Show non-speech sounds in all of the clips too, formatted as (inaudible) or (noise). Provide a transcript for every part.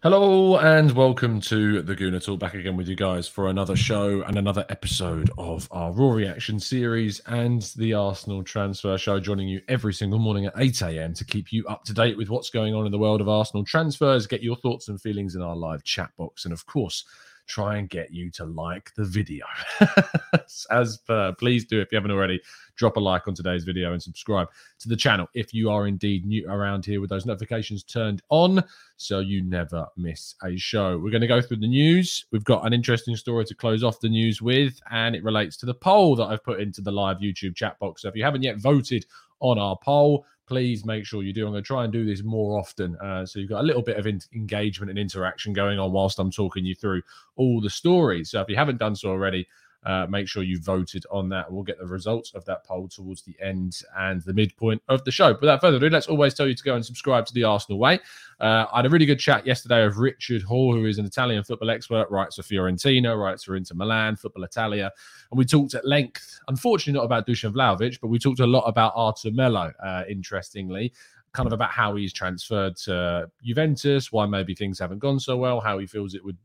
Hello and welcome to the Gooner Talk. Back again with you guys for another show and another episode of our Raw Reaction series and the Arsenal transfer show. Joining you every single morning at 8 a.m. to keep you up to date with what's going on in the world of Arsenal transfers, get your thoughts and feelings in our live chat box, and of course, try and get you to like the video. (laughs) As per, please do if you haven't already. Drop a like on today's video and subscribe to the channel if you are indeed new around here with those notifications turned on so you never miss a show. We're going to go through the news. We've got an interesting story to close off the news with, and it relates to the poll that I've put into the live YouTube chat box. So if you haven't yet voted on our poll, please make sure you do. I'm going to try and do this more often. Uh, so you've got a little bit of in- engagement and interaction going on whilst I'm talking you through all the stories. So if you haven't done so already, uh, make sure you voted on that. We'll get the results of that poll towards the end and the midpoint of the show. Without further ado, let's always tell you to go and subscribe to the Arsenal Way. Uh, I had a really good chat yesterday of Richard Hall, who is an Italian football expert, writes for Fiorentina, writes for Inter Milan, Football Italia. And we talked at length, unfortunately, not about Dusan Vlahovic, but we talked a lot about Arthur Melo, uh, interestingly kind of about how he's transferred to Juventus, why maybe things haven't gone so well, how he feels it would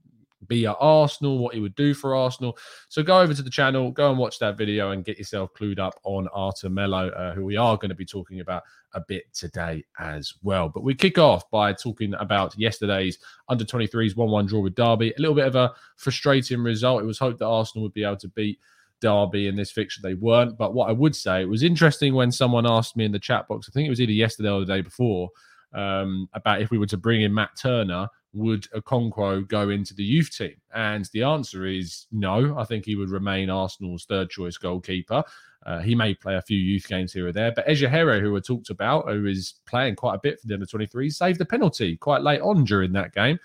be at Arsenal, what he would do for Arsenal. So go over to the channel, go and watch that video and get yourself clued up on Arthur Melo, uh, who we are going to be talking about a bit today as well. But we kick off by talking about yesterday's under 23s 1 1 draw with Derby. A little bit of a frustrating result. It was hoped that Arsenal would be able to beat. Derby in this fixture. They weren't. But what I would say, it was interesting when someone asked me in the chat box, I think it was either yesterday or the day before, um, about if we were to bring in Matt Turner, would Okonkwo go into the youth team? And the answer is no. I think he would remain Arsenal's third choice goalkeeper. Uh, he may play a few youth games here or there, but Ejeheri, who we talked about, who is playing quite a bit for the under 23, saved the penalty quite late on during that game.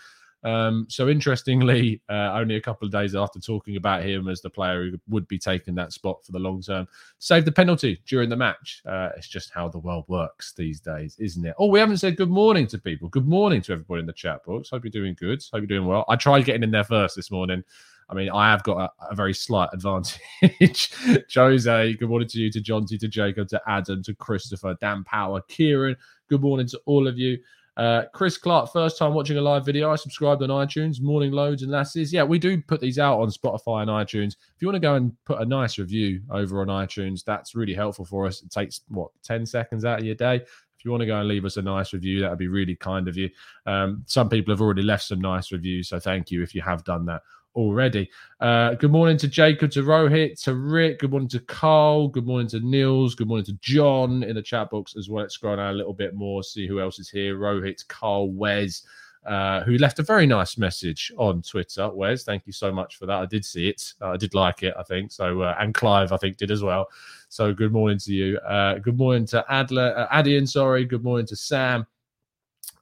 Um, so interestingly, uh, only a couple of days after talking about him as the player who would be taking that spot for the long term, saved the penalty during the match. Uh, it's just how the world works these days, isn't it? Oh, we haven't said good morning to people. Good morning to everybody in the chat box. Hope you're doing good. Hope you're doing well. I tried getting in there first this morning. I mean, I have got a, a very slight (laughs) advantage. Jose, good morning to you, to John, to Jacob, to Adam, to Christopher, Dan Power, Kieran. Good morning to all of you. Uh, Chris Clark, first time watching a live video. I subscribed on iTunes. Morning loads and lasses. Yeah, we do put these out on Spotify and iTunes. If you want to go and put a nice review over on iTunes, that's really helpful for us. It takes what ten seconds out of your day. If you want to go and leave us a nice review, that would be really kind of you. Um, some people have already left some nice reviews, so thank you if you have done that already. Uh, good morning to Jacob, to Rohit, to Rick. Good morning to Carl. Good morning to Niels. Good morning to John in the chat box as well. Let's scroll down a little bit more, see who else is here. Rohit, Carl, Wes. Uh, who left a very nice message on Twitter. Wes, thank you so much for that. I did see it. Uh, I did like it, I think. So, uh, and Clive, I think, did as well. So, good morning to you. Uh, good morning to Adler, uh, Adian, sorry. Good morning to Sam.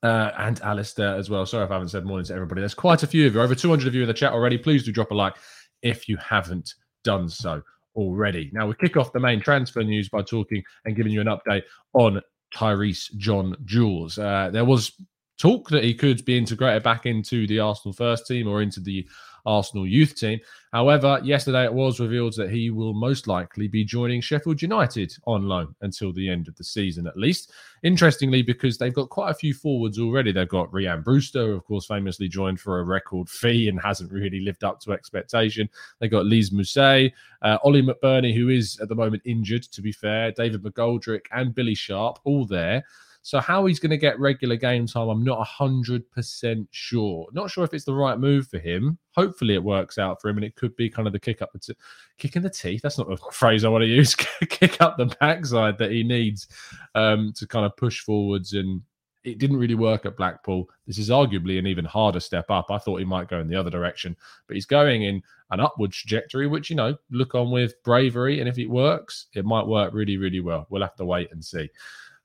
Uh, and Alistair as well. Sorry if I haven't said morning to everybody. There's quite a few of you, over 200 of you in the chat already. Please do drop a like if you haven't done so already. Now, we kick off the main transfer news by talking and giving you an update on Tyreece John Jules. Uh, there was talk that he could be integrated back into the Arsenal first team or into the Arsenal youth team. However, yesterday it was revealed that he will most likely be joining Sheffield United on loan until the end of the season, at least. Interestingly, because they've got quite a few forwards already. They've got Rhian Brewster, of course, famously joined for a record fee and hasn't really lived up to expectation. They've got Lys Mousset, uh, Oli McBurnie, who is at the moment injured, to be fair, David McGoldrick, and Billy Sharp, all there. So how he's going to get regular game time, I'm not hundred percent sure. Not sure if it's the right move for him. Hopefully, it works out for him, and it could be kind of the kick up the t- kick in the teeth. That's not a (laughs) phrase I want to use. (laughs) kick up the backside that he needs um, to kind of push forwards and it didn't really work at Blackpool. This is arguably an even harder step up. I thought he might go in the other direction, but he's going in an upward trajectory, which, you know, look on with bravery. And if it works, it might work really, really well. We'll have to wait and see.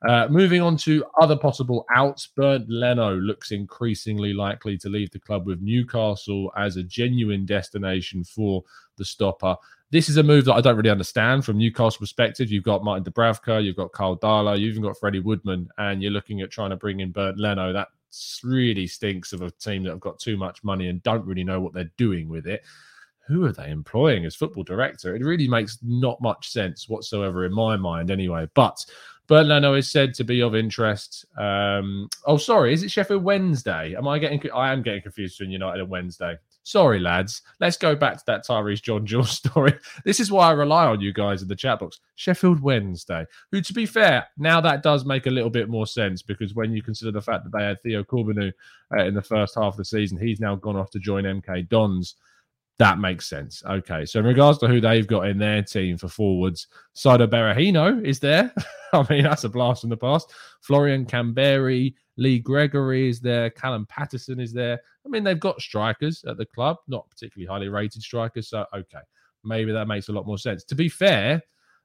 Uh, moving on to other possible outs, Bernd Leno looks increasingly likely to leave the club with Newcastle as a genuine destination for the stopper. This is a move that I don't really understand from Newcastle perspective. You've got Martin Dubravka, you've got Karl Darlow, you've even got Freddie Woodman, and you're looking at trying to bring in Bernd Leno. That really stinks of a team that have got too much money and don't really know what they're doing with it who are they employing as football director? It really makes not much sense whatsoever in my mind, anyway. But Bernd Leno is said to be of interest. Um, oh, sorry, is it Sheffield Wednesday? Am I getting? I am getting confused between United and Wednesday. Sorry, lads. Let's go back to that Tyreece John Jules (laughs) story. This is why I rely on you guys in the chat box. Sheffield Wednesday, who, to be fair, now that does make a little bit more sense because when you consider the fact that they had Theo Corbeanu uh, in the first half of the season, he's now gone off to join MK Dons. That makes sense. Okay. So, in regards to who they've got in their team for forwards, Saido Berahino is there. (laughs) I mean, that's a blast from the past. Florian Kamberi, Lee Gregory is there. Callum Paterson is there. I mean, they've got strikers at the club, not particularly highly rated strikers. So, okay. Maybe that makes a lot more sense. To be fair,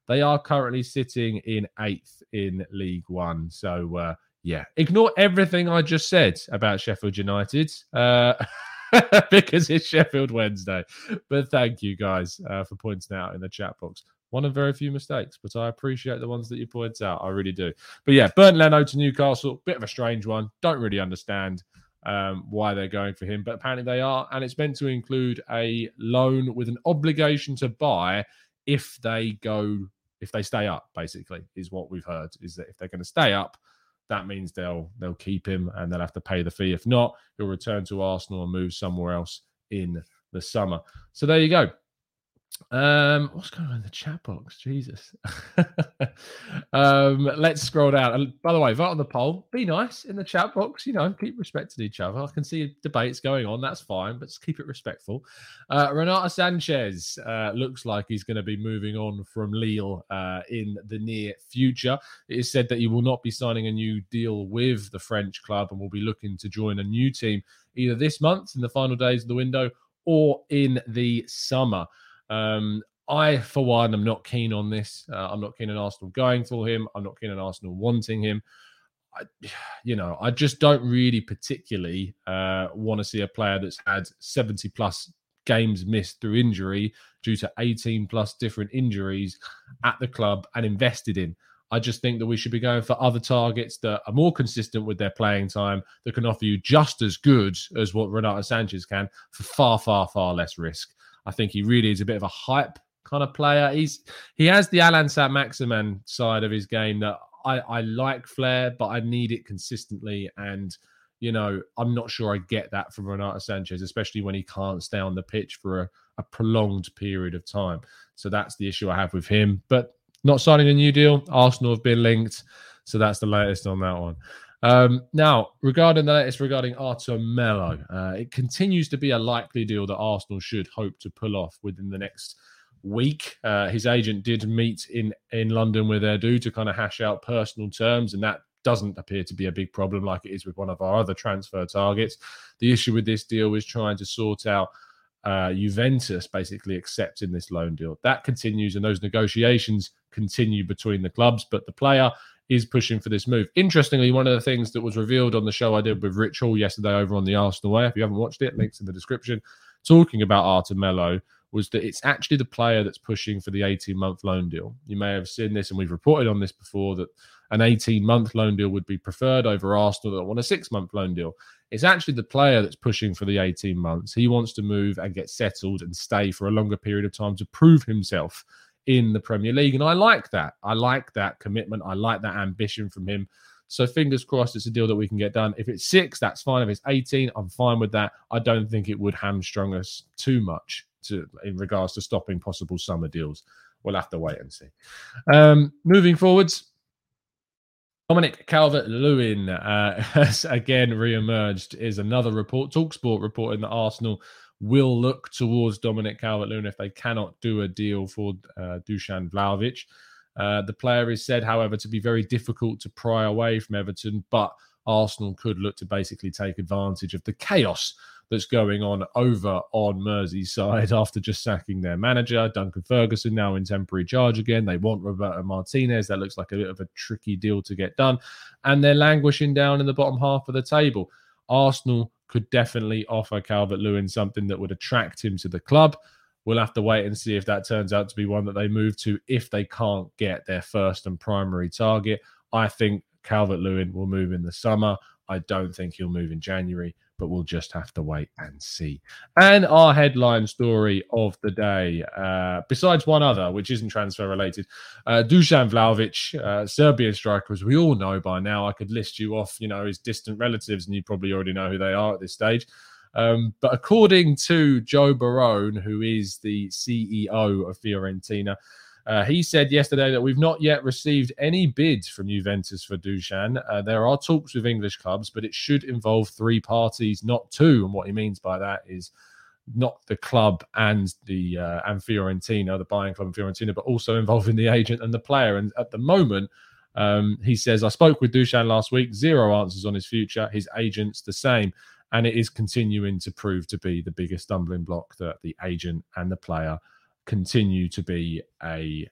they are currently sitting in eighth in League One. So, uh, yeah, ignore everything I just said about Sheffield United. Uh, (laughs) (laughs) because it's Sheffield Wednesday. But thank you guys uh, for pointing out in the chat box. One of very few mistakes, but I appreciate the ones that you point out. I really do. But yeah, Bernd Leno to Newcastle, bit of a strange one. Don't really understand um, why they're going for him, but apparently they are. And it's meant to include a loan with an obligation to buy if they go, if they stay up, basically, is what we've heard. Is that if they're going to stay up, that means they'll they'll keep him and they'll have to pay the fee. If not, he'll return to Arsenal and move somewhere else in the summer. So there you go. Um, what's going on in the chat box? Jesus. (laughs) um, let's scroll down. And by the way, vote on the poll. Be nice in the chat box. You know, keep respecting each other. I can see debates going on. That's fine, but keep it respectful. Uh, Sanches uh, looks like he's going to be moving on from Lille uh, in the near future. It is said that he will not be signing a new deal with the French club and will be looking to join a new team either this month in the final days of the window or in the summer. Um, I, for one, am not keen on this. Uh, I'm not keen on Arsenal going for him. I'm not keen on Arsenal wanting him. I, (sighs) you know, I just don't really particularly uh, want to see a player that's had 70 plus games missed through injury due to 18 plus different injuries at the club and invested in. I just think that we should be going for other targets that are more consistent with their playing time, that can offer you just as good as what Renato Sanches can for far, far, far less risk. I think he really is a bit of a hype kind of player. He's he has the Allan Saint-Maximin side of his game that I, I like flair, but I need it consistently. And you know, I'm not sure I get that from Renato Sanches, especially when he can't stay on the pitch for a, a prolonged period of time. So that's the issue I have with him. But not signing a new deal. Arsenal have been linked. So that's the latest on that one. Um, now, regarding the latest regarding Arthur uh, it continues to be a likely deal that Arsenal should hope to pull off within the next week. Uh, his agent did meet in in London with Edu to kind of hash out personal terms, and that doesn't appear to be a big problem like it is with one of our other transfer targets. The issue with this deal is trying to sort out uh, Juventus basically accepting this loan deal. That continues, and those negotiations continue between the clubs. But the player is pushing for this move. Interestingly, one of the things that was revealed on the show I did with Rich Hall yesterday over on the Arsenal Way, if you haven't watched it, links in the description, talking about Arthur Melo, was that it's actually the player that's pushing for the 18 month loan deal. You may have seen this, and we've reported on this before that an 18 month loan deal would be preferred over Arsenal that want a six month loan deal. It's actually the player that's pushing for the 18 months. He wants to move and get settled and stay for a longer period of time to prove himself in the Premier League. And I like that. I like that commitment. I like that ambition from him. So fingers crossed it's a deal that we can get done. If it's six, that's fine. If it's 18, I'm fine with that. I don't think it would hamstrung us too much to in regards to stopping possible summer deals. We'll have to wait and see. Um, moving forwards, Dominic Calvert Lewin uh, (laughs) has again re-emerged. Is another report. Talksport reporting that Arsenal will look towards Dominic Calvert Lewin if they cannot do a deal for uh, Dusan Vlahovic. Uh, the player is said, however, to be very difficult to pry away from Everton, but Arsenal could look to basically take advantage of the chaos that's going on over on Merseyside (laughs) after just sacking their manager. Duncan Ferguson now in temporary charge again. They want Roberto Martinez. That looks like a bit of a tricky deal to get done. And they're languishing down in the bottom half of the table. Arsenal could definitely offer Calvert Lewin something that would attract him to the club. We'll have to wait and see if that turns out to be one that they move to if they can't get their first and primary target. I think Calvert Lewin will move in the summer. I don't think he'll move in January but we'll just have to wait and see. And our headline story of the day, uh, besides one other, which isn't transfer related, uh, Dusan Vlahovic, uh, Serbian striker, as we all know by now. I could list you off, you know, his distant relatives, and you probably already know who they are at this stage. Um, but according to Joe Barone, who is the CEO of Fiorentina, uh, he said yesterday that we've not yet received any bids from Juventus for Dusan. Uh, there are talks with English clubs, but it should involve three parties, not two. And what he means by that is not the club and the uh, and Fiorentina, the buying club and Fiorentina, but also involving the agent and the player. And at the moment, um, he says, I spoke with Dusan last week, zero answers on his future. His agent's the same. And it is continuing to prove to be the biggest stumbling block that the agent and the player continue to be a,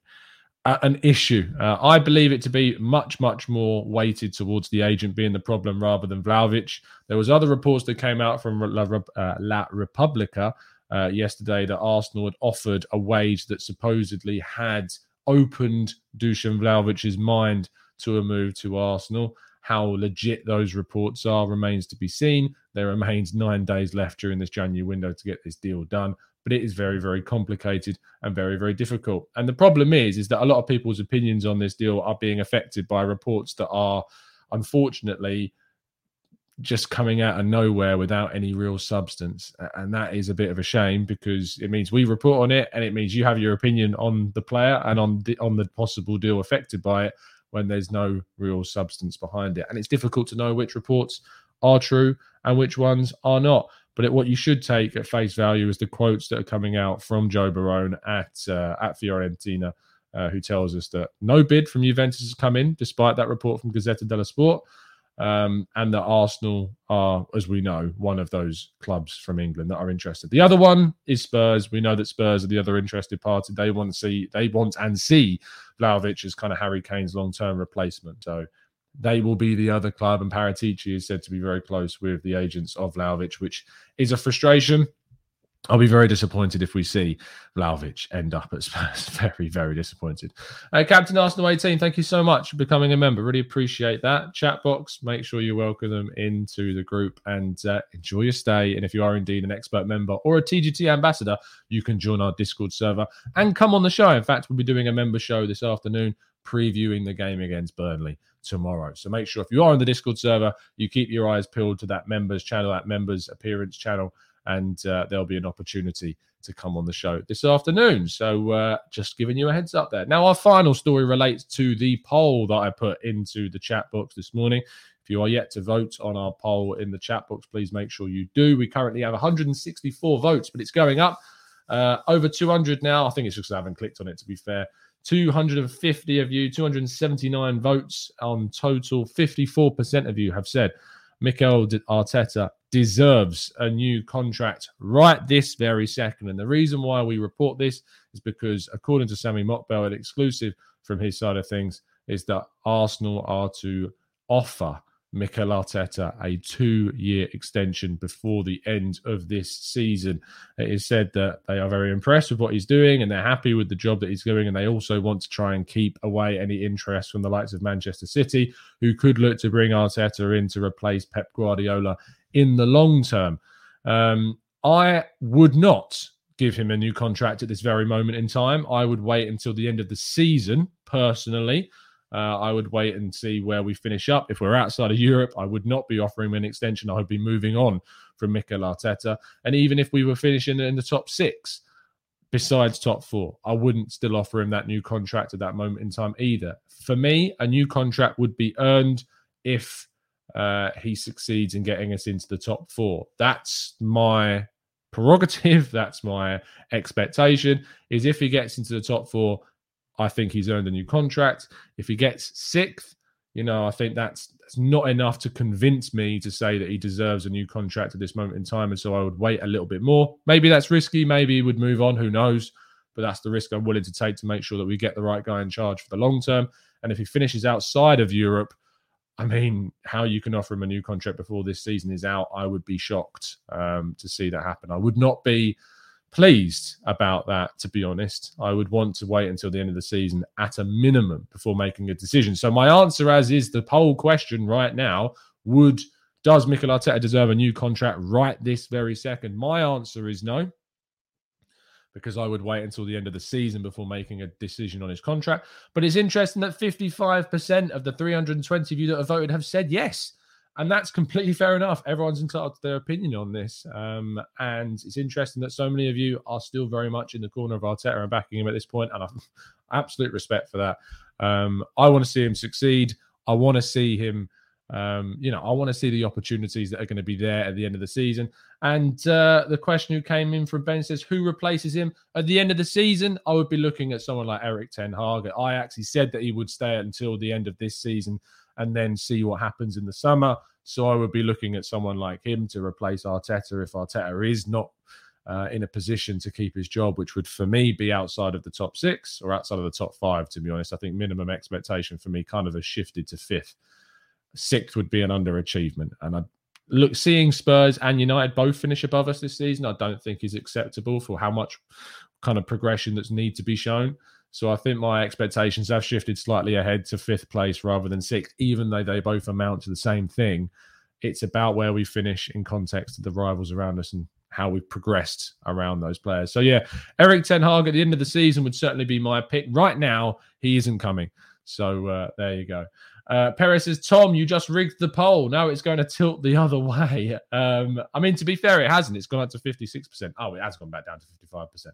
an issue. Uh, I believe it to be much, much more weighted towards the agent being the problem rather than Vlahovic. There was other reports that came out from La, uh, La Repubblica uh, yesterday that Arsenal had offered a wage that supposedly had opened Dusan Vlahovic's mind to a move to Arsenal. How legit those reports are remains to be seen. There remains nine days left during this January window to get this deal done but it is very, very complicated and very, very difficult. And the problem is, is that a lot of people's opinions on this deal are being affected by reports that are, unfortunately, just coming out of nowhere without any real substance. And that is a bit of a shame because it means we report on it and it means you have your opinion on the player and on the on the possible deal affected by it when there's no real substance behind it. And it's difficult to know which reports are true and which ones are not. But what you should take at face value is the quotes that are coming out from Joe Barone at uh, at Fiorentina, uh, who tells us that no bid from Juventus has come in, despite that report from Gazzetta dello Sport, um, and that Arsenal are, as we know, one of those clubs from England that are interested. The other one is Spurs. We know that Spurs are the other interested party. They want to see, they want and see Vlahovic as kind of Harry Kane's long term replacement. So they will be the other club. And Paratici is said to be very close with the agents of Vlahovic, which is a frustration. I'll be very disappointed if we see Vlahovic end up at Spurs. (laughs) very, very disappointed. Uh, Captain Arsenal 18, thank you so much for becoming a member. Really appreciate that. Chat box, make sure you welcome them into the group and uh, enjoy your stay. And if you are indeed an expert member or a TGT ambassador, you can join our Discord server and come on the show. In fact, we'll be doing a member show this afternoon previewing the game against Burnley tomorrow. So make sure if you are on the Discord server, you keep your eyes peeled to that members channel, that members appearance channel, and uh, there'll be an opportunity to come on the show this afternoon. So uh, just giving you a heads up there. Now, our final story relates to the poll that I put into the chat box this morning. If you are yet to vote on our poll in the chat box, please make sure you do. We currently have 164 votes, but it's going up. Uh, over 200 now. I think it's just I haven't clicked on it to be fair. 250 of you, 279 votes on total. 54% of you have said Mikel Arteta deserves a new contract right this very second. And the reason why we report this is because, according to Sami Mokbel, an exclusive from his side of things, is that Arsenal are to offer Mikel Arteta a two year extension before the end of this season. It is said that they are very impressed with what he's doing and they're happy with the job that he's doing. And they also want to try and keep away any interest from the likes of Manchester City, who could look to bring Arteta in to replace Pep Guardiola in the long term. Um, I would not give him a new contract at this very moment in time. I would wait until the end of the season, personally. Uh, I would wait and see where we finish up. If we're outside of Europe, I would not be offering an extension. I would be moving on from Mikel Arteta. And even if we were finishing in the top six, besides top four, I wouldn't still offer him that new contract at that moment in time either. For me, a new contract would be earned if uh, he succeeds in getting us into the top four. That's my prerogative. (laughs) That's my expectation. Is if he gets into the top four, I think he's earned a new contract. If he gets sixth, you know, I think that's, that's not enough to convince me to say that he deserves a new contract at this moment in time. And so I would wait a little bit more. Maybe that's risky. Maybe he would move on. Who knows? But that's the risk I'm willing to take to make sure that we get the right guy in charge for the long term. And if he finishes outside of Europe, I mean, how you can offer him a new contract before this season is out, I would be shocked um, to see that happen. I would not be pleased about that, to be honest. I would want to wait until the end of the season at a minimum before making a decision. So, my answer, as is the poll question right now, would does Mikel Arteta deserve a new contract right this very second? My answer is no because I would wait until the end of the season before making a decision on his contract. But it's interesting that 55% of the 320 of you that have voted have said yes. And that's completely fair enough. Everyone's entitled to their opinion on this. Um, and it's interesting that so many of you are still very much in the corner of Arteta and backing him at this point. And I (laughs) absolute respect for that. Um, I want to see him succeed. I want to see him um, you know, I want to see the opportunities that are going to be there at the end of the season. And uh, the question who came in from Ben says, who replaces him at the end of the season? I would be looking at someone like Erik Ten Hag. I actually said that he would stay until the end of this season and then see what happens in the summer. So I would be looking at someone like him to replace Arteta if Arteta is not uh, in a position to keep his job, which would for me be outside of the top six or outside of the top five. To be honest, I think minimum expectation for me kind of has shifted to fifth sixth would be an underachievement. And I look seeing Spurs and United both finish above us this season, I don't think is acceptable for how much kind of progression that's need to be shown. So I think my expectations have shifted slightly ahead to fifth place rather than sixth, even though they both amount to the same thing. It's about where we finish in context of the rivals around us and how we've progressed around those players. So yeah, Erik Ten Hag at the end of the season would certainly be my pick. Right now, he isn't coming. So uh, there you go. Uh, Perez says, Tom, you just rigged the poll. Now it's going to tilt the (laughs) other way. Um, I mean, to be fair, it hasn't. It's gone up to 56%. Oh, it has gone back down to 55%.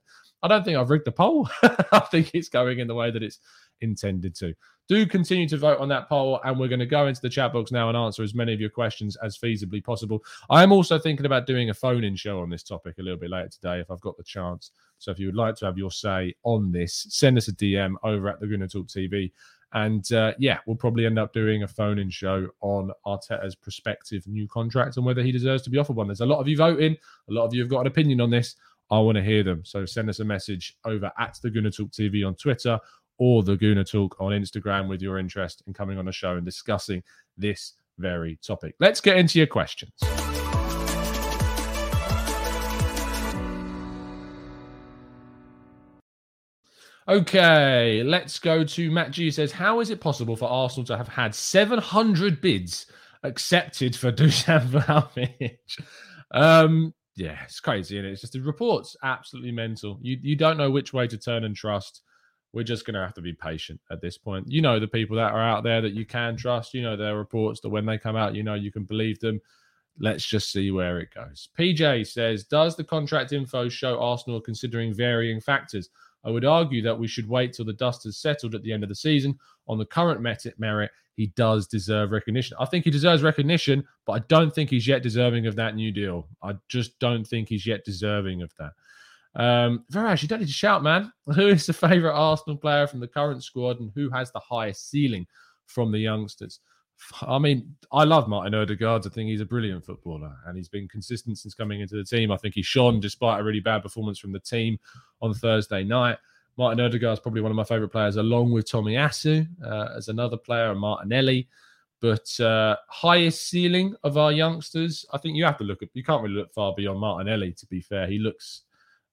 I don't think I've rigged the poll. (laughs) I think it's going in the way that it's intended to. Do continue to vote on that poll, and we're going to go into the chat box now and answer as many of your questions as feasibly possible. I am also thinking about doing a phone in show on this topic a little bit later today if I've got the chance. So if you would like to have your say on this, send us a DM over at the Gooner Talk TV and uh, yeah, we'll probably end up doing a phone in show on Arteta's prospective new contract and whether he deserves to be offered one. There's a lot of you voting, a lot of you have got an opinion on this. I want to hear them. So send us a message over at the Gooner Talk TV on Twitter or the Gooner Talk on Instagram with your interest in coming on the show and discussing this very topic. Let's get into your questions. Okay, let's go to Matt G. Says, How is it possible for Arsenal to have had 700 bids accepted for (laughs) Dusan Vlahovic? Um, yeah, it's crazy, and it? It's just the reports absolutely mental. You you don't know which way to turn and trust. We're just going to have to be patient at this point. You know the people that are out there that you can trust. You know their reports that when they come out, you know you can believe them. Let's just see where it goes. PJ says, Does the contract info show Arsenal considering varying factors? I would argue that we should wait till the dust has settled at the end of the season. On the current merit, he does deserve recognition. I think he deserves recognition, but I don't think he's yet deserving of that new deal. I just don't think he's yet deserving of that. Um, Viraj, you don't need to shout, man. (laughs) Who is the favourite Arsenal player from the current squad and who has the highest ceiling from the youngsters? I mean, I love Martin Odegaard. I think he's a brilliant footballer and he's been consistent since coming into the team. I think he shone despite a really bad performance from the team on Thursday night. Martin Odegaard is probably one of my favourite players, along with Tomiyasu uh, as another player and Martinelli. But uh, highest ceiling of our youngsters, I think you have to look at. You can't really look far beyond Martinelli. To be fair, he looks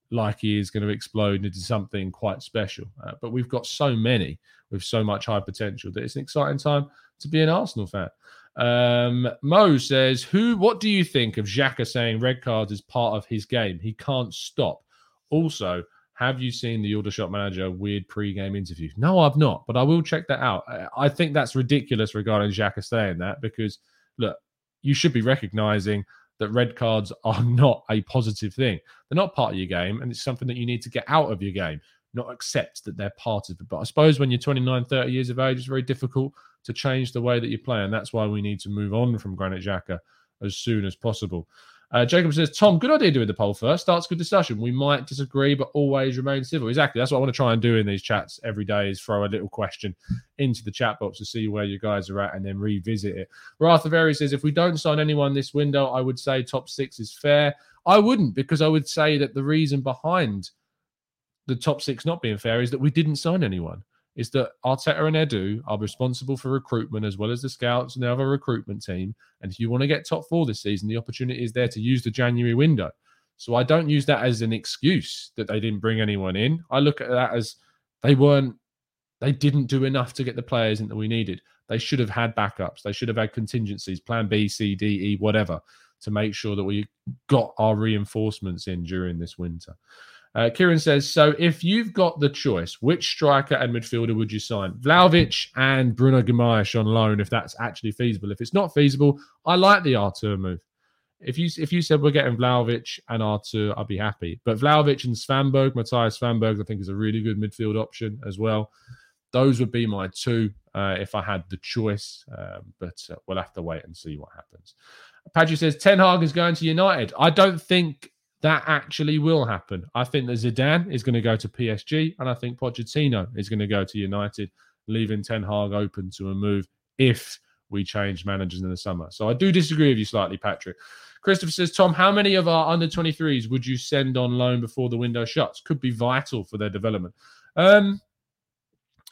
like he is going to explode into something quite special. Uh, but we've got so many with so much high potential that it's an exciting time to be an Arsenal fan. Um, Mo says, "Who? What do you think of Xhaka saying red cards is part of his game? He can't stop." Also, have you seen the Aldershot manager weird pre-game interview? No, I've not, but I will check that out. I think that's ridiculous regarding Xhaka saying that because look, you should be recognizing that red cards (laughs) are not a positive thing. They're not part of your game, and it's something that you need to get out of your game, not accept that they're part of it. But I suppose when you're 29, 30 years of age, it's very difficult to change the way that you play. And that's why we need to move on from Granit Xhaka as soon as possible. Uh, Jacob says, Tom, good idea doing the poll first. Starts good discussion. We might disagree, but always remain civil. Exactly. That's what I want to try and do in these chats every day is throw a little question into the chat box to see where you guys are at and then revisit it. Very says, if we don't sign anyone this window, I would say top six is fair. I wouldn't because I would say that the reason behind the top six not being fair is that we didn't sign anyone is that Arteta and Edu are responsible for recruitment as well as the scouts and the other recruitment team. And if you want to get top four this season, the opportunity is there to use the January window. So I don't use that as an excuse that they didn't bring anyone in. I look at that as they weren't, they didn't do enough to get the players in that we needed. They should have had backups. They should have had contingencies, plan B, C, D, E, whatever, to make sure that we got our reinforcements in during this winter. Uh, Kieran says, so if you've got the choice, which striker and midfielder would you sign? Vlahovic and Bruno Guimaraes on loan, if that's actually feasible. If it's not feasible, I like the Arthur move. If you if you said we're getting Vlahovic and Arthur, I'd be happy. But Vlahovic and Svanberg, Mattias Svanberg, I think is a really good midfield option as well. Those would be my two uh, if I had the choice. Um, but uh, we'll have to wait and see what happens. Padgett says Ten Hag is going to United. I don't think that actually will happen. I think that Zidane is going to go to PSG, and I think Pochettino is going to go to United, leaving Ten Hag open to a move if we change managers in the summer. So I do disagree with you slightly, Patrick. Christopher says, Tom, how many of our under 23s would you send on loan before the window shuts? Could be vital for their development. Um,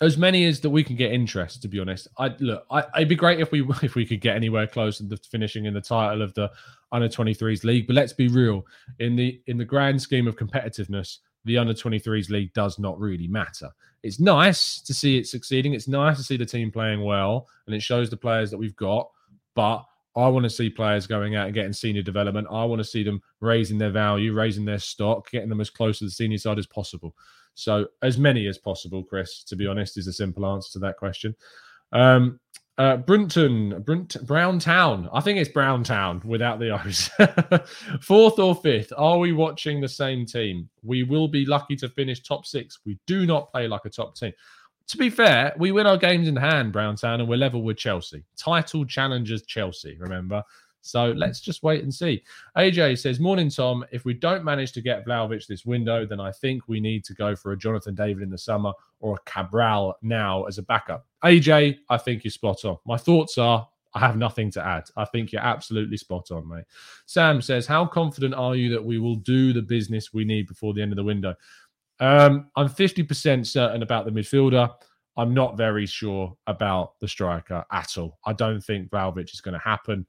as many as that we can get interest. To be honest, I look. I, it'd be great if we (laughs) if we could get anywhere close to finishing in the title of the under 23s league. But let's be real in the in the grand scheme of competitiveness, the under 23s league does not really matter. It's nice to see it succeeding. It's nice to see the team playing well, and it shows the players that we've got. But I want to see players going out and getting senior development. I want to see them raising their value, raising their stock, getting them as close to the senior side as possible. So as many as possible, Chris, to be honest, is a simple answer to that question. Um, uh, Brunton, Brunt, Brown Town. I think it's Brown Town without the O's. (laughs) Fourth or fifth. Are we watching the same team? We will be lucky to finish top six. We do not play like a top team. To be fair, we win our games in hand, Brown Town, and we're level with Chelsea. Title challengers Chelsea, remember? So mm-hmm. let's just wait and see. AJ says, Morning, Tom. If we don't manage to get Vlahovic this window, then I think we need to go for a Jonathan David in the summer or a Cabral now as a backup. AJ, I think you're spot on. My thoughts are I have nothing to add. I think you're absolutely spot on, mate. Sam says, How confident are you that we will do the business we need before the end of the window? Um, I'm 50% certain about the midfielder. I'm not very sure about the striker at all. I don't think Vlahovic is going to happen.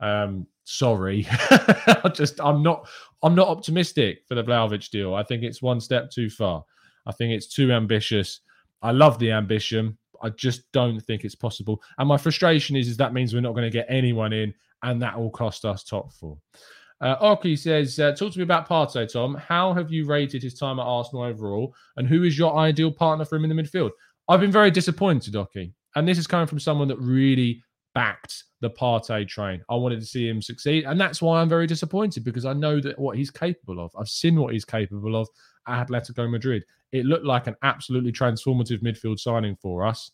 Um, sorry, (laughs) I just I'm not I'm not optimistic for the Vlahovic deal. I think it's one step too far. I think it's too ambitious. I love the ambition. I just don't think it's possible. And my frustration is, is that means we're not going to get anyone in, and that will cost us top four. Uh, says, uh, talk to me about Partey, Tom. How have you rated his time at Arsenal overall, and who is your ideal partner for him in the midfield? I've been very disappointed, Oki, and this is coming from someone that really backed the Partey train. I wanted to see him succeed. And that's why I'm very disappointed because I know that what he's capable of. I've seen what he's capable of at Atletico Madrid. It looked like an absolutely transformative midfield signing for us.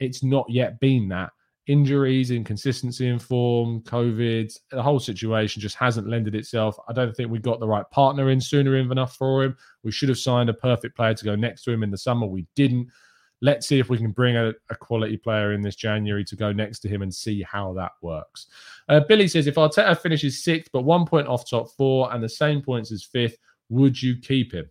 It's not yet been that. Injuries, inconsistency in form, COVID, the whole situation just hasn't lended itself. I don't think we got the right partner in sooner enough for him. We should have signed a perfect player to go next to him in the summer. We didn't let's see if we can bring a, a, quality player in this January to go next to him and see how that works. Uh, Billy says if Arteta finishes sixth but one point off top four and the same points as fifth, would you keep him?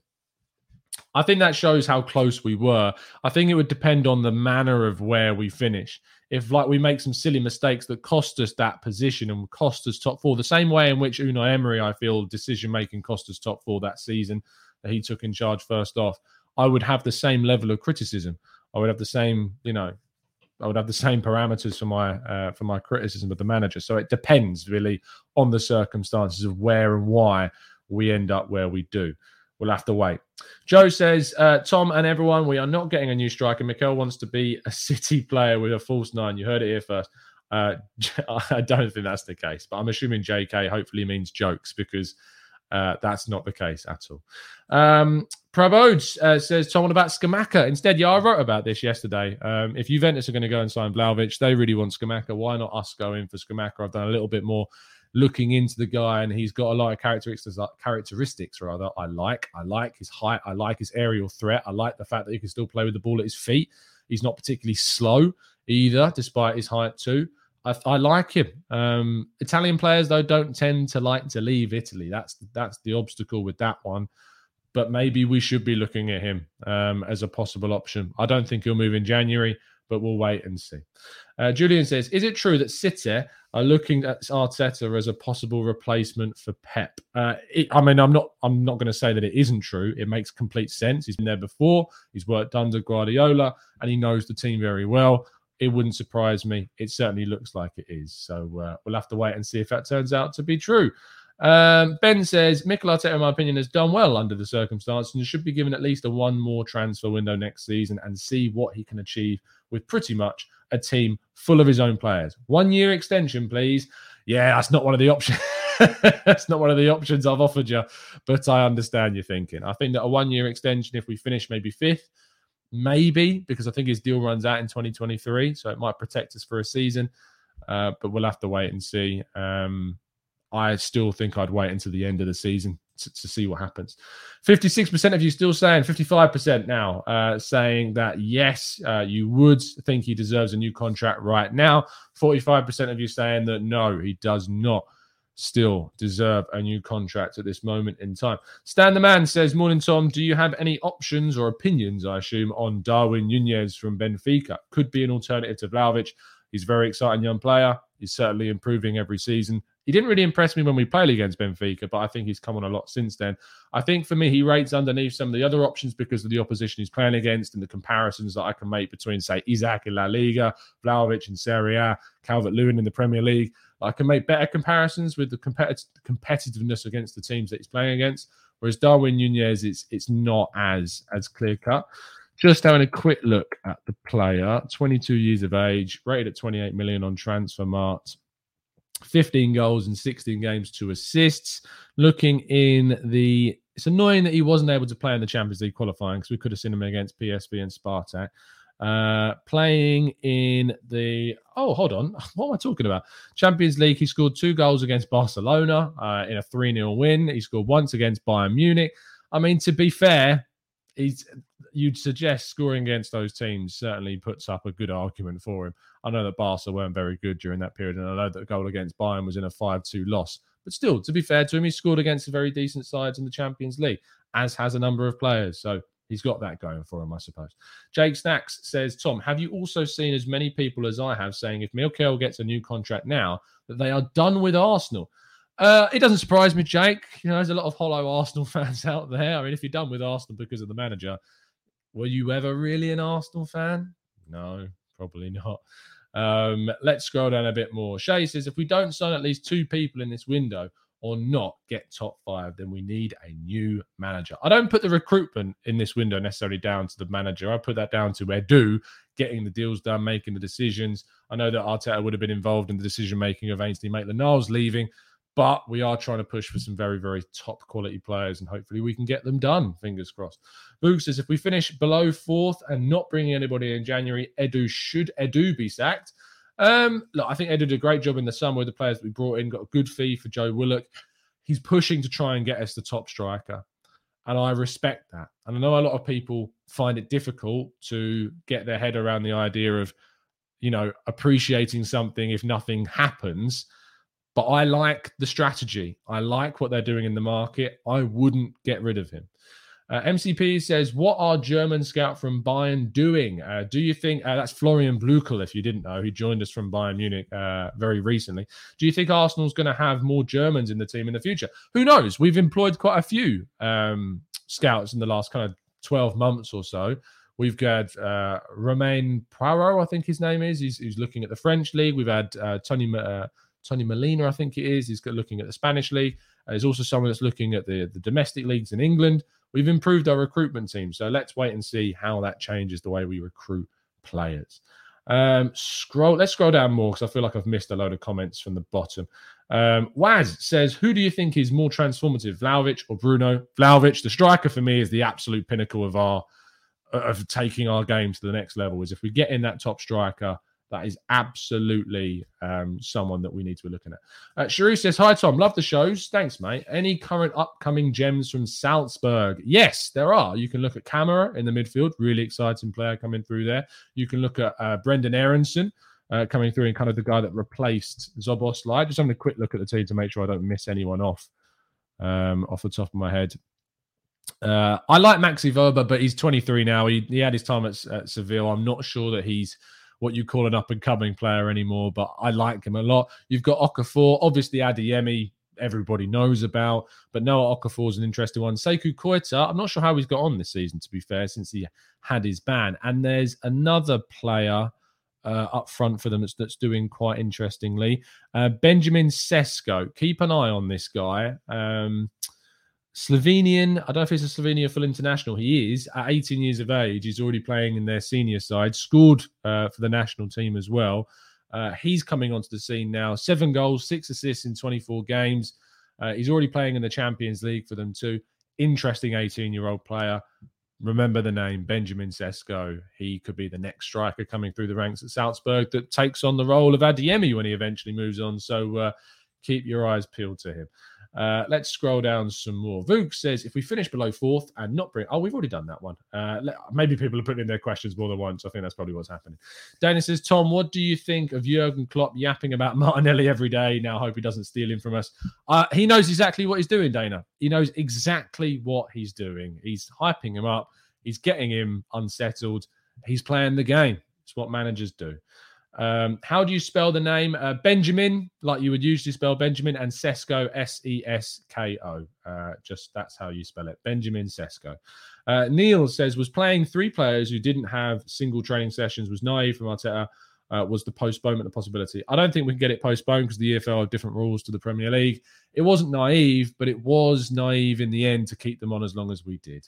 I think that shows how close we were. I think it would depend on the manner of where we finish. If like we make some silly mistakes that cost us that position and cost us top four, the same way in which Unai Emery, I feel, decision making cost us top four that season that he took in charge first off, I would have the same level of criticism. I would have the same, you know, I would have the same parameters for my uh, for my criticism of the manager. So it depends really on the circumstances of where and why we end up where we do. We'll have to wait. Joe says, uh, Tom and everyone, we are not getting a new striker. Mikel wants to be a (laughs) City player with a false nine. You heard it here first. Uh, (laughs) I don't think that's the case, but I'm assuming JK hopefully means jokes because uh, that's not the case at all. Um, Prabodh uh, says, Tom, what about Scamacca? Instead, yeah, I wrote about this yesterday. Um, if Juventus are going to go and sign Vlahovic, they really want Scamacca. Why not us go in for Scamacca? I've done a little bit more looking into the guy, and he's got a lot of characteristics. Characteristics, rather, I like. I like his height. I like his aerial threat. I like the fact that he can still play with the ball at his feet. He's not particularly slow either, despite his height too. I, I like him. Um, Italian players though don't tend to like to leave Italy. That's that's the obstacle with that one. But maybe we should be looking at him um, as a possible option. I don't think he'll move in January, but we'll wait and see. Uh, Julian says, "Is it true that City are looking at Arteta as a possible replacement for Pep?" Uh, it, I mean, I'm not. I'm not going to say that it isn't true. It makes complete sense. He's been there before. He's worked under Guardiola, and he knows the team very well it wouldn't surprise me. It certainly looks like it is. So uh, we'll have to wait and see if that turns out to be true. Um, ben says Mikel Arteta, in my opinion, has done well under the circumstances and should be given at least a one more transfer window next season and see what he can achieve with pretty much a team full of his own players. One year extension, please. Yeah, that's not one of the options. (laughs) that's not one of the options I've offered you, but I understand your thinking. I think that a one year extension, if we finish maybe fifth, maybe because I think his deal runs out in 2023, so it might protect us for a season. Uh, but we'll have to wait and see. Um, I still think I'd wait until the end of the season to, to see what happens. 56% of you still saying, 55% now uh, saying that yes, uh, you would think he deserves a new contract right now. 45% of you saying that no, he does not still deserve a new contract at this moment in time. Stan the Man says, Morning, Tom. Do you have any options or opinions, I assume, on Darwin Nunez from Benfica? Could be an alternative to Vlahovic. He's a very exciting young player. He's certainly improving every season. He didn't really impress me when we played against Benfica, but I think he's come on a lot since then. I think for me, he rates underneath some of the other options because of the opposition he's playing against and the comparisons that I can make between, say, Isak in La Liga, Vlahovic in Serie A, Calvert Lewin in the Premier League. I can make better comparisons with the compet- competitiveness against the teams that he's playing against. Whereas Darwin Nunez, it's it's not as as clear cut. Just having a quick look at the player, 22 years of age, rated at 28 million on transfer Transfermarkt, 15 goals in 16 games, two assists. Looking in the, it's annoying that he wasn't able to play in the Champions League qualifying because we could have seen him against PSV and Spartak. Uh, playing in the oh, hold on, (laughs) what am I talking about? Champions League. He scored two goals against Barcelona uh, in a three 0 win. He scored once against Bayern Munich. I mean, to be fair, he's you'd suggest scoring against those teams certainly puts up a good argument for him. I know that Barca weren't very good during that period, and I know that the goal against Bayern was in a 5 2 loss. But still, to be fair to him, he scored against very decent sides in the Champions League, as has a number of players. So he's got that going for him, I suppose. Jake Snacks says, Tom, have you also seen as many people as I have saying if Mikel gets a new contract now, that they are done with Arsenal? Uh, it doesn't surprise me, Jake. You know, there's a lot of hollow Arsenal (laughs) fans out there. I mean, if you're done with Arsenal because of the manager, were you ever really an Arsenal fan? No, probably not. Um, let's scroll down a bit more. Shay says, if we don't sign at least two people in this window, or not get top five, then we need a new manager. I don't put the recruitment in this window necessarily down to the manager. I put that down to Edu getting the deals done, making the decisions. I know that Arteta would have been involved in the decision making of Ainsley Maitland Niles leaving, but we are trying to push for some very, very top quality players and hopefully we can get them done. Fingers crossed. Boog says if we finish below fourth and not bringing anybody in January, Edu should Edu be sacked. Um, look, I think Ed did a great job in the summer with the players that we brought in. Got a good fee for Joe Willock. He's pushing to try and get us the top striker, and I respect that. And I know a lot of people find it difficult to get their head around the idea of, you know, appreciating something if nothing happens. But I like the strategy. I like what they're doing in the market. I wouldn't get rid of him. Uh, MCP says, What are German scout from Bayern doing? Uh, do you think uh, that's Florian Blukel, if you didn't know, he joined us from Bayern Munich uh, very recently? Do you think Arsenal's going to have more Germans in the team in the future? Who knows? We've employed quite a few um, scouts in the last kind of 12 months or so. We've got uh, Romain Poirot, I think his name is. He's, he's looking at the French league. We've had uh, Tony Tony Molina, I think it is. He's looking at the Spanish league. Uh, there's also someone that's looking at the, the domestic leagues in England. We've improved our recruitment team. So let's wait and see how that changes the way we recruit players. Um, scroll. Let's scroll down more because I feel like I've missed a load of comments from the bottom. Um, Waz says, "Who do you think is more transformative, Vlahovic or Bruno? Vlahovic, the striker for me, is the absolute pinnacle of our of taking our game to the next level. Is if we get in that top striker, that is absolutely um, someone that we need to be looking at. Uh, says, Hi, Tom. Love the shows. Thanks, mate. Any current upcoming gems from Salzburg? Yes, there are. You can look at Camara in the midfield. Really exciting player coming through there. You can look at uh, Brenden Aaronson. Uh, coming through and kind of the guy that replaced Szoboszlai. Just having a quick look at the team to make sure I don't miss anyone off um, off the top of my head. Uh, I like Maxi Wöber, but he's 23 now. He, he had his time at, at Seville. I'm not sure that he's what you call an up and coming player anymore, but I like him a lot. You've got Okafor, obviously Adeyemi, everybody knows about, but Noah Okafor is an interesting one. Sekou Koita, I'm not sure how he's got on this season, to be fair, since he had his ban. And there's another player uh, up front for them that's, that's doing quite interestingly. Uh, Benjamin Sesko. Keep an eye on this guy. Um, Slovenian, I don't know if he's a Slovenia full international. He is at 18 years of age. He's already playing in their senior side, scored uh, for the national team as well. Uh, he's coming onto the scene now. Seven goals, six assists in 24 games. Uh, he's already playing in the Champions League for them too. Interesting 18 year old player. Remember the name Benjamin Sesko. He could be the next striker coming through the ranks at Salzburg that takes on the role of Adeyemi when he eventually moves on. So uh, keep your eyes peeled to him. Uh, let's scroll down some more. Vuk says, if we finish below fourth and not bring, oh, we've already done that one. Uh, let, maybe people are putting in their questions more than once. I think that's probably what's happening. Dana says, Tom, what do you think of Jurgen Klopp yapping about (laughs) Martinelli every day? Now, hope he doesn't steal him from us. Uh, he knows exactly what he's doing, Dana. He knows exactly what he's doing. He's hyping him up. He's getting him unsettled. He's playing the game. It's what managers do. Um, how do you spell the name? Uh, Benjamin, like you would usually spell Benjamin, and Sesko, S E S K O. Uh, just that's how you spell it. Benjamin Sesko. Uh, Neil says, was playing three players who didn't have single training sessions was naive from Arteta. Uh, was the postponement a possibility? I don't think we can get it postponed because the EFL have different rules to the Premier League. It wasn't naive, but it was naive in the end to keep them on as long as we did.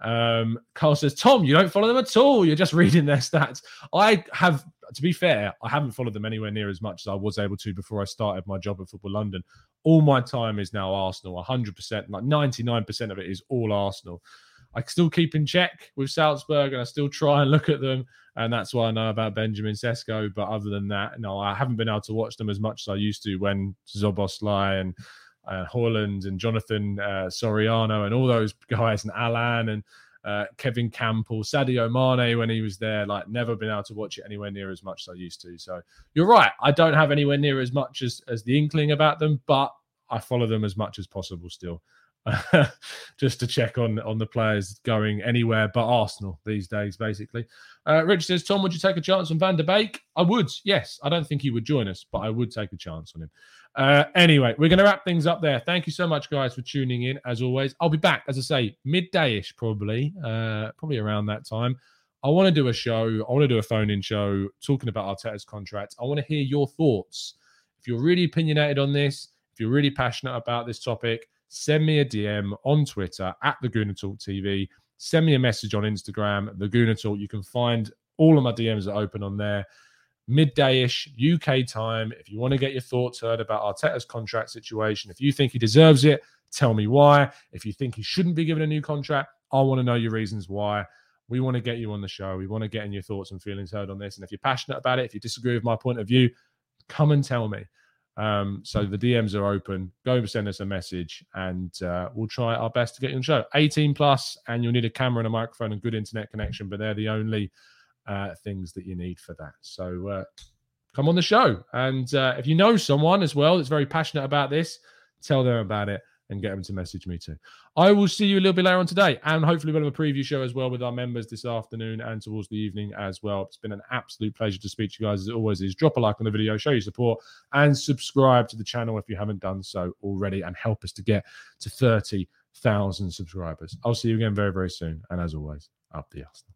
Um, Carl says, Tom, you don't follow them at all. You're just reading their stats. I have, to be fair, I haven't followed them anywhere near as much as I was able to before I started my job at Football London. All my time is now Arsenal, 100%, like 99% of it is all Arsenal. I still keep in check with Salzburg and I still try and look at them. And that's why I know about Benjamin Sesko. But other than that, no, I haven't been able to watch them as much as I used to when Szoboszlai and uh, Haaland and Jonathan uh, Soriano and all those guys and Alan and uh, Kevin Kampl, Sadio Mane when he was there. Like never been able to watch it anywhere near as much as I used to. So you're right. I don't have anywhere near as much as as the inkling about them, but I follow them as much as possible still. (laughs) just to check on on the players going anywhere but Arsenal these days, basically. Uh, Rich says, Tom, would you take a chance on Van der Beek? I would, yes. I don't think he would join us, but I would take a chance on him. Uh, anyway, we're going to wrap things up there. Thank you so much, guys, for tuning in. As always, I'll be back, as I say, midday-ish, probably, uh, probably around that time. I want to do a show. I want to do a phone-in show talking about Arteta's contract. I want to hear your thoughts. If you're really opinionated on this, if you're really passionate about this topic, send me a DM on Twitter at the Gooner Talk TV. Send me a message on Instagram, the Gooner Talk. You can find all of my DMs are open on there midday-ish UK time. If you want to get your thoughts heard about Arteta's contract situation, if you think he deserves it, tell me why. If you think he shouldn't be given a new contract, I want to know your reasons why. We want to get you on the show. We want to get in your thoughts and feelings heard on this. And if you're passionate about it, if you disagree with my point of view, come and tell me. Um, so the DMs are open. Go and send us a message, and uh, we'll try our best to get you on the show. 18 plus, and you'll need a camera and a microphone and good internet connection, but they're the only uh, things that you need for that. So uh, come on the show. And uh, if you know someone as well that's very passionate about this, tell them about it and get them to message me too. I will see you a little bit later on today, and hopefully we'll have a preview show as well with our members this afternoon and towards the evening as well. It's been an absolute pleasure to speak to you guys as it always is. Drop a like on the video, show your support, and subscribe to the channel if you haven't done so already, and help us to get to thirty thousand subscribers. I'll see you again very very soon, and as always, up the Arsenal.